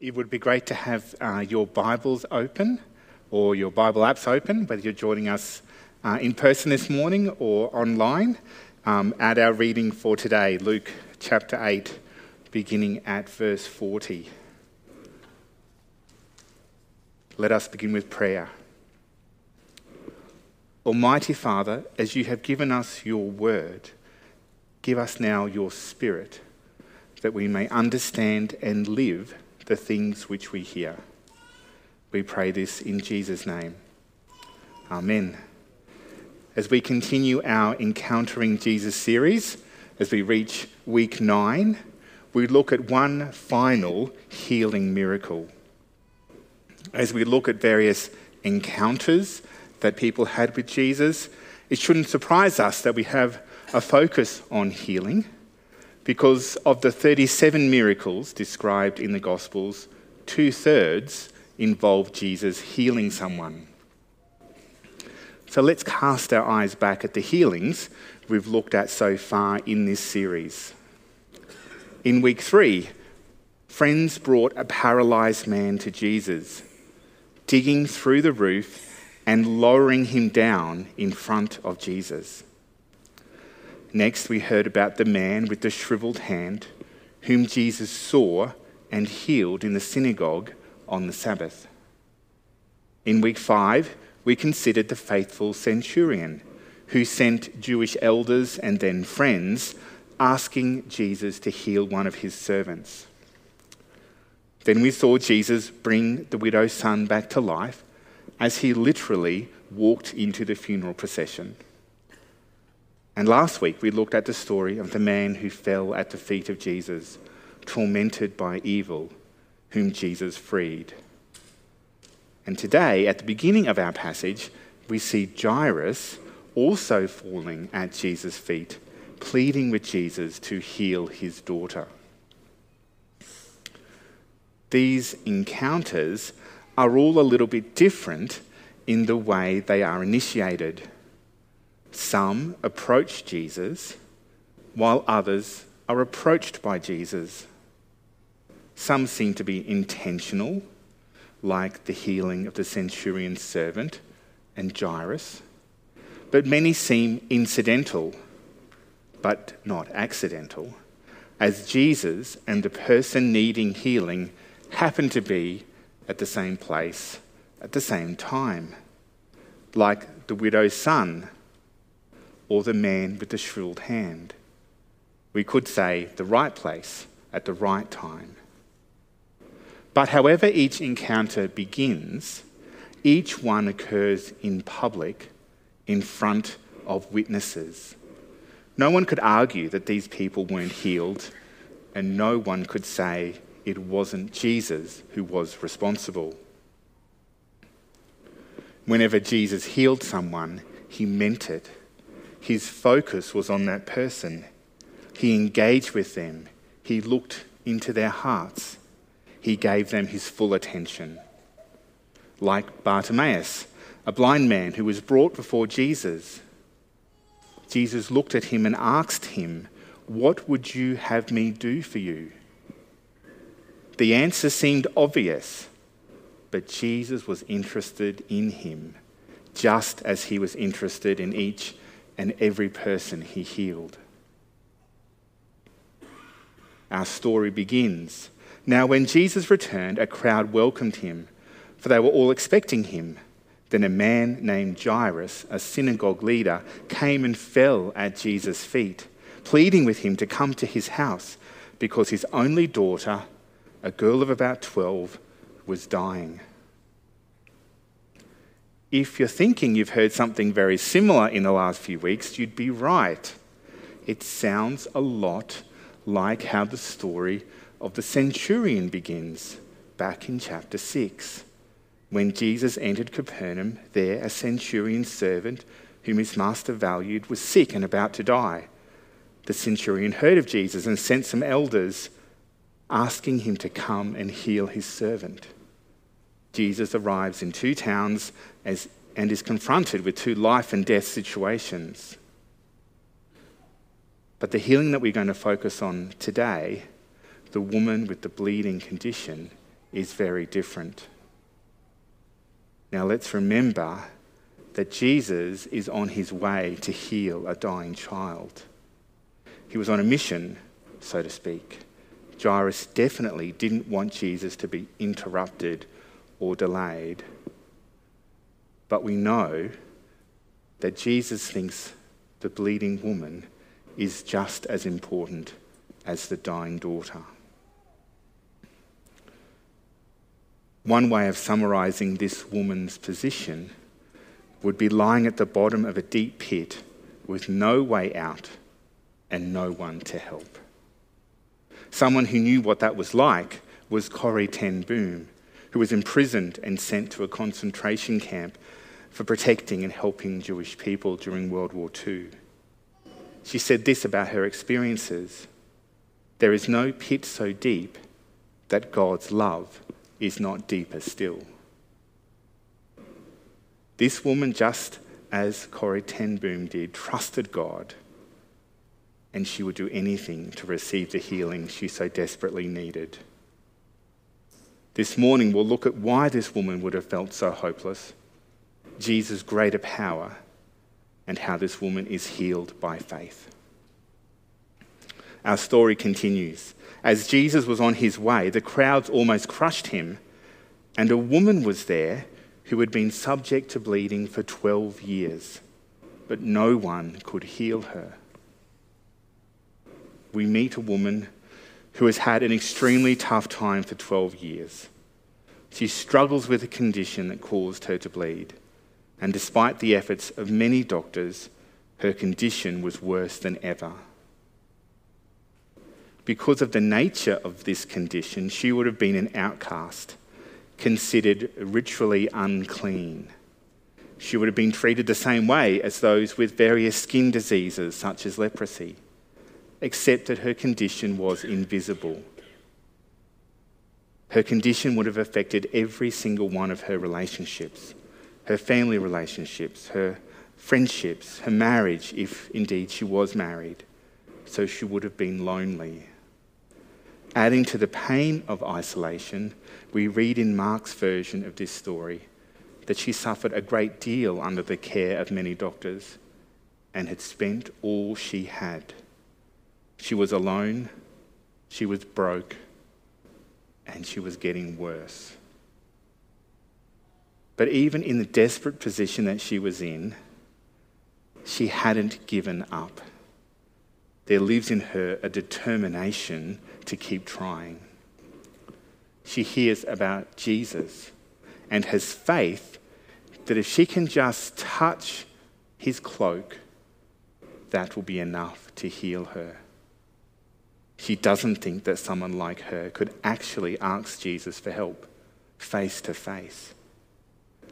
It would be great to have uh, your Bibles open or your Bible apps open, whether you're joining us uh, in person this morning or online, um, at our reading for today, Luke chapter 8, beginning at verse 40. Let us begin with prayer. Almighty Father, as you have given us your word, give us now your spirit, that we may understand and live the things which we hear. We pray this in Jesus' name. Amen. As we continue our Encountering Jesus series, as we reach week nine, we look at one final healing miracle. As we look at various encounters that people had with Jesus, it shouldn't surprise us that we have a focus on healing because of the 37 miracles described in the Gospels, two thirds involve Jesus healing someone. So let's cast our eyes back at the healings we've looked at so far in this series. In week three, friends brought a paralyzed man to Jesus, digging through the roof and lowering him down in front of Jesus. Next, we heard about the man with the shriveled hand, whom Jesus saw and healed in the synagogue on the Sabbath. In week five, we considered the faithful centurion who sent Jewish elders and then friends asking Jesus to heal one of his servants. Then we saw Jesus bring the widow's son back to life as he literally walked into the funeral procession. And last week we looked at the story of the man who fell at the feet of Jesus, tormented by evil, whom Jesus freed. And today, at the beginning of our passage, we see Jairus also falling at Jesus' feet, pleading with Jesus to heal his daughter. These encounters are all a little bit different in the way they are initiated. Some approach Jesus, while others are approached by Jesus. Some seem to be intentional, like the healing of the centurion's servant and Jairus, but many seem incidental, but not accidental, as Jesus and the person needing healing happen to be at the same place at the same time, like the widow's son or the man with the shrivelled hand. We could say the right place at the right time. But however each encounter begins, each one occurs in public in front of witnesses. No one could argue that these people weren't healed, and no one could say it wasn't Jesus who was responsible. Whenever Jesus healed someone, he meant it. His focus was on that person. He engaged with them. He looked into their hearts. He gave them his full attention. Like Bartimaeus, a blind man who was brought before Jesus. Jesus looked at him and asked him, What would you have me do for you? The answer seemed obvious, but Jesus was interested in him, just as he was interested in each and every person he healed. Our story begins. Now, when Jesus returned, a crowd welcomed him, for they were all expecting him. Then a man named Jairus, a synagogue leader, came and fell at Jesus' feet, pleading with him to come to his house because his only daughter, a girl of about 12, was dying. If you're thinking you've heard something very similar in the last few weeks, you'd be right. It sounds a lot like how the story of the centurion begins back in chapter 6. When Jesus entered Capernaum, there a centurion's servant, whom his master valued, was sick and about to die. The centurion heard of Jesus and sent some elders asking him to come and heal his servant. Jesus arrives in two towns as, and is confronted with two life and death situations. But the healing that we're going to focus on today, the woman with the bleeding condition, is very different. Now let's remember that Jesus is on his way to heal a dying child. He was on a mission, so to speak. Jairus definitely didn't want Jesus to be interrupted or delayed. But we know that Jesus thinks the bleeding woman is just as important as the dying daughter. One way of summarizing this woman's position would be lying at the bottom of a deep pit with no way out and no one to help. Someone who knew what that was like was Corrie Ten Boom, who was imprisoned and sent to a concentration camp for protecting and helping Jewish people during World War II. She said this about her experiences There is no pit so deep that God's love is not deeper still. This woman, just as Corrie Ten Boom did, trusted God and she would do anything to receive the healing she so desperately needed. This morning, we'll look at why this woman would have felt so hopeless, Jesus' greater power, and how this woman is healed by faith. Our story continues. As Jesus was on his way, the crowds almost crushed him, and a woman was there who had been subject to bleeding for 12 years, but no one could heal her we meet a woman who has had an extremely tough time for 12 years. She struggles with a condition that caused her to bleed, and despite the efforts of many doctors, her condition was worse than ever. Because of the nature of this condition, she would have been an outcast, considered ritually unclean. She would have been treated the same way as those with various skin diseases, such as leprosy except that her condition was invisible. Her condition would have affected every single one of her relationships her family relationships, her friendships, her marriage, if indeed she was married. So she would have been lonely. Adding to the pain of isolation, we read in Mark's version of this story that she suffered a great deal under the care of many doctors and had spent all she had. She was alone, she was broke, and she was getting worse. But even in the desperate position that she was in, she hadn't given up. There lives in her a determination to keep trying. She hears about Jesus and has faith that if she can just touch his cloak, that will be enough to heal her. She doesn't think that someone like her could actually ask Jesus for help face to face.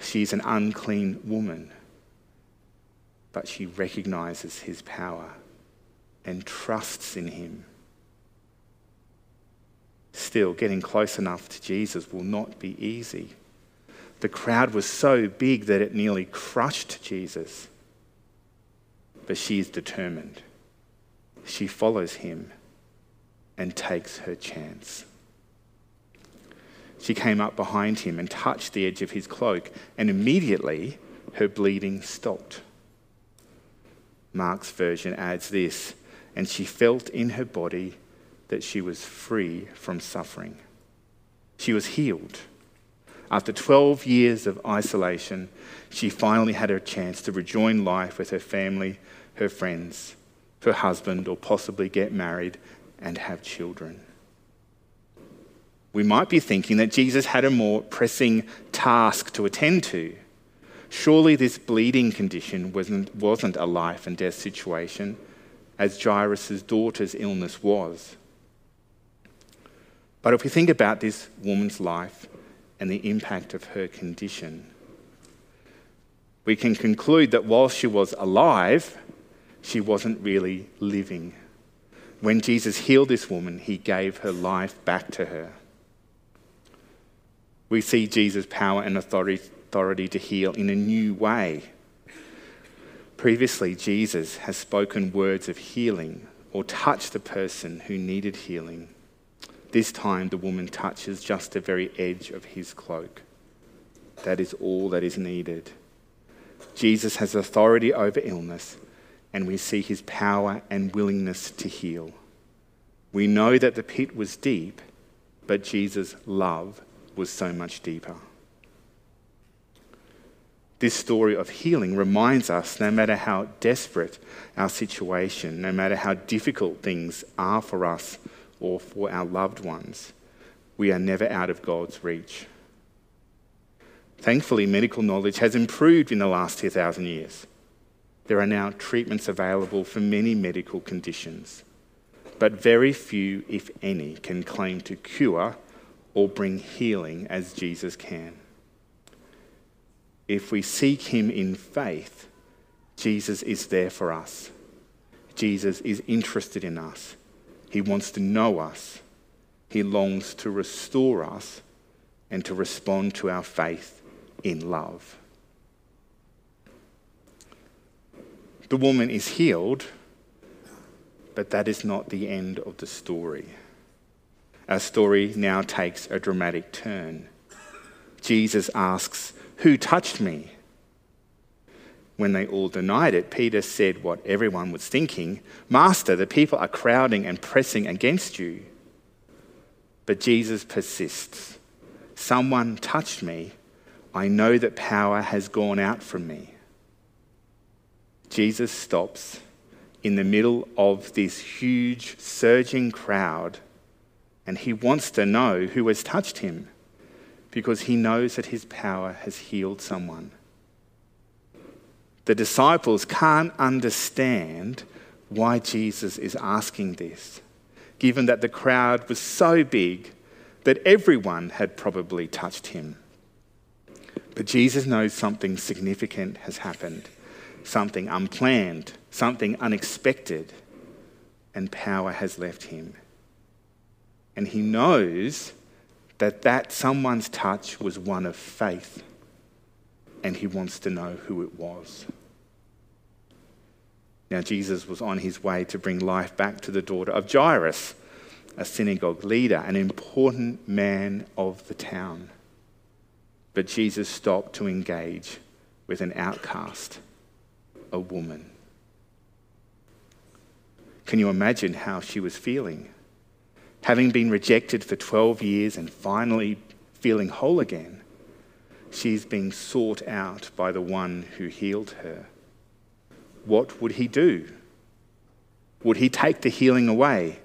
She's an unclean woman, but she recognizes his power and trusts in him. Still, getting close enough to Jesus will not be easy. The crowd was so big that it nearly crushed Jesus. But she is determined. She follows him and takes her chance. She came up behind him and touched the edge of his cloak, and immediately her bleeding stopped. Mark's version adds this, and she felt in her body that she was free from suffering. She was healed. After 12 years of isolation, she finally had her chance to rejoin life with her family, her friends, her husband, or possibly get married and have children. We might be thinking that Jesus had a more pressing task to attend to. Surely this bleeding condition wasn't, wasn't a life and death situation, as Jairus' daughter's illness was. But if we think about this woman's life and the impact of her condition, we can conclude that while she was alive, she wasn't really living when Jesus healed this woman, he gave her life back to her. We see Jesus' power and authority, to heal in a new way. Previously, Jesus has spoken words of healing or touched a person who needed healing. This time, the woman touches just the very edge of his cloak. That is all that is needed. Jesus has authority over illness, and we see his power and willingness to heal. We know that the pit was deep, but Jesus' love was so much deeper. This story of healing reminds us no matter how desperate our situation, no matter how difficult things are for us or for our loved ones, we are never out of God's reach. Thankfully, medical knowledge has improved in the last 2,000 years. There are now treatments available for many medical conditions, but very few, if any, can claim to cure or bring healing as Jesus can. If we seek Him in faith, Jesus is there for us. Jesus is interested in us. He wants to know us. He longs to restore us and to respond to our faith in love. The woman is healed, but that is not the end of the story. Our story now takes a dramatic turn. Jesus asks, Who touched me? When they all denied it, Peter said what everyone was thinking Master, the people are crowding and pressing against you. But Jesus persists Someone touched me. I know that power has gone out from me. Jesus stops in the middle of this huge, surging crowd, and he wants to know who has touched him because he knows that his power has healed someone. The disciples can't understand why Jesus is asking this, given that the crowd was so big that everyone had probably touched him. But Jesus knows something significant has happened, something unplanned, something unexpected, and power has left him. And he knows that that someone's touch was one of faith and he wants to know who it was. Now, Jesus was on his way to bring life back to the daughter of Jairus, a synagogue leader, an important man of the town. But Jesus stopped to engage with an outcast, a woman. Can you imagine how she was feeling? Having been rejected for 12 years and finally feeling whole again she's being sought out by the one who healed her. What would he do? Would he take the healing away?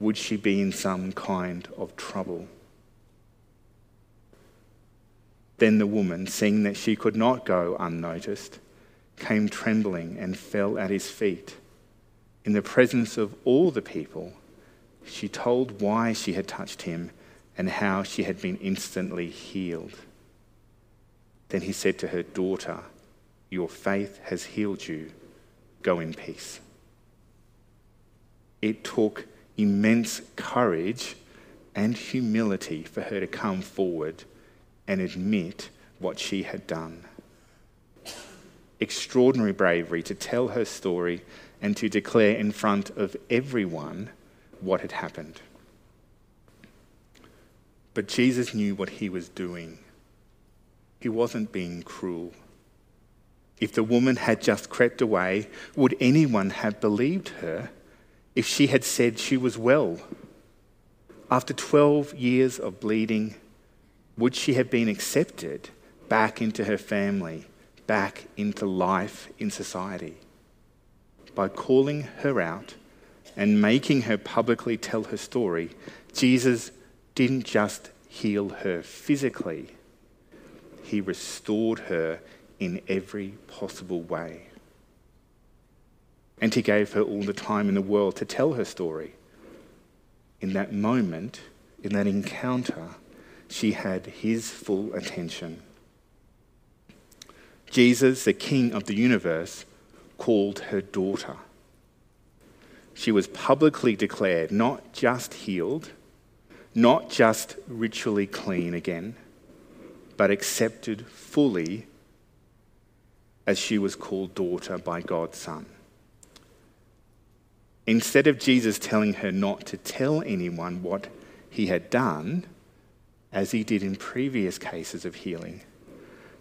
Would she be in some kind of trouble? Then the woman, seeing that she could not go unnoticed, came trembling and fell at his feet. In the presence of all the people, she told why she had touched him and how she had been instantly healed. Then he said to her, Daughter, your faith has healed you. Go in peace. It took immense courage and humility for her to come forward and admit what she had done. Extraordinary bravery to tell her story and to declare in front of everyone what had happened. But Jesus knew what he was doing. He wasn't being cruel. If the woman had just crept away, would anyone have believed her if she had said she was well? After 12 years of bleeding, would she have been accepted back into her family, back into life in society? By calling her out and making her publicly tell her story, Jesus didn't just heal her physically, he restored her in every possible way. And he gave her all the time in the world to tell her story. In that moment, in that encounter, she had his full attention. Jesus, the King of the universe, called her daughter. She was publicly declared not just healed, not just ritually clean again but accepted fully as she was called daughter by God's Son. Instead of Jesus telling her not to tell anyone what he had done, as he did in previous cases of healing,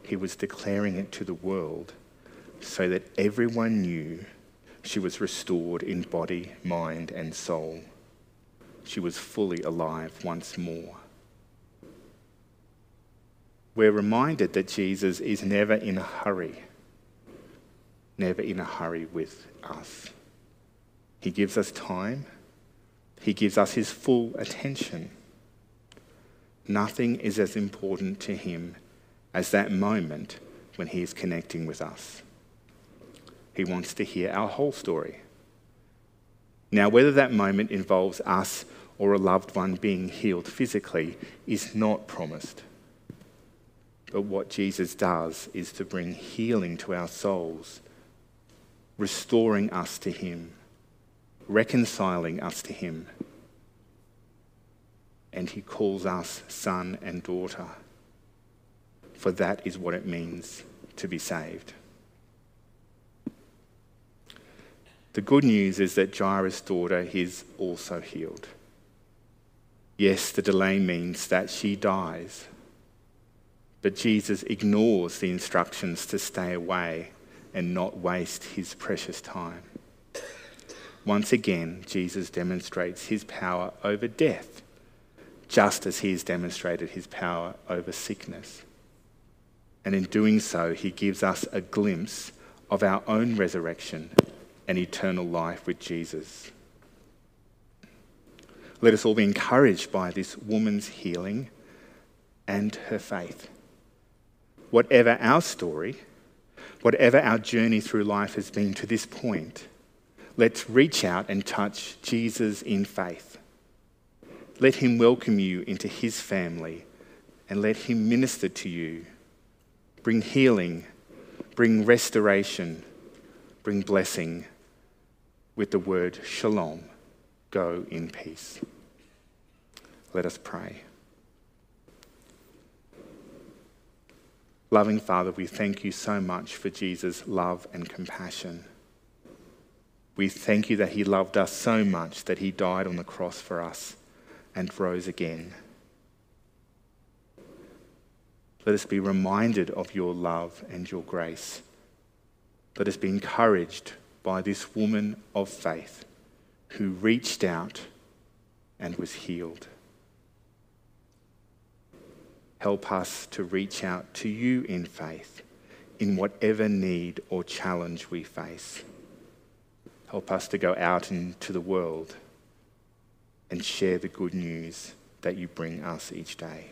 he was declaring it to the world so that everyone knew she was restored in body, mind, and soul. She was fully alive once more. We're reminded that Jesus is never in a hurry, never in a hurry with us. He gives us time, He gives us His full attention. Nothing is as important to Him as that moment when He is connecting with us. He wants to hear our whole story. Now, whether that moment involves us or a loved one being healed physically is not promised. But what Jesus does is to bring healing to our souls, restoring us to Him, reconciling us to Him. And He calls us son and daughter, for that is what it means to be saved. The good news is that Jairus' daughter is also healed. Yes, the delay means that she dies, but Jesus ignores the instructions to stay away and not waste his precious time. Once again, Jesus demonstrates his power over death, just as he has demonstrated his power over sickness. And in doing so, he gives us a glimpse of our own resurrection and eternal life with Jesus. Let us all be encouraged by this woman's healing and her faith. Whatever our story, whatever our journey through life has been to this point, let's reach out and touch Jesus in faith. Let him welcome you into his family and let him minister to you. Bring healing, bring restoration, bring blessing with the word shalom go in peace. Let us pray. Loving Father, we thank you so much for Jesus' love and compassion. We thank you that he loved us so much that he died on the cross for us and rose again. Let us be reminded of your love and your grace. Let us be encouraged by this woman of faith who reached out and was healed. Help us to reach out to you in faith in whatever need or challenge we face. Help us to go out into the world and share the good news that you bring us each day.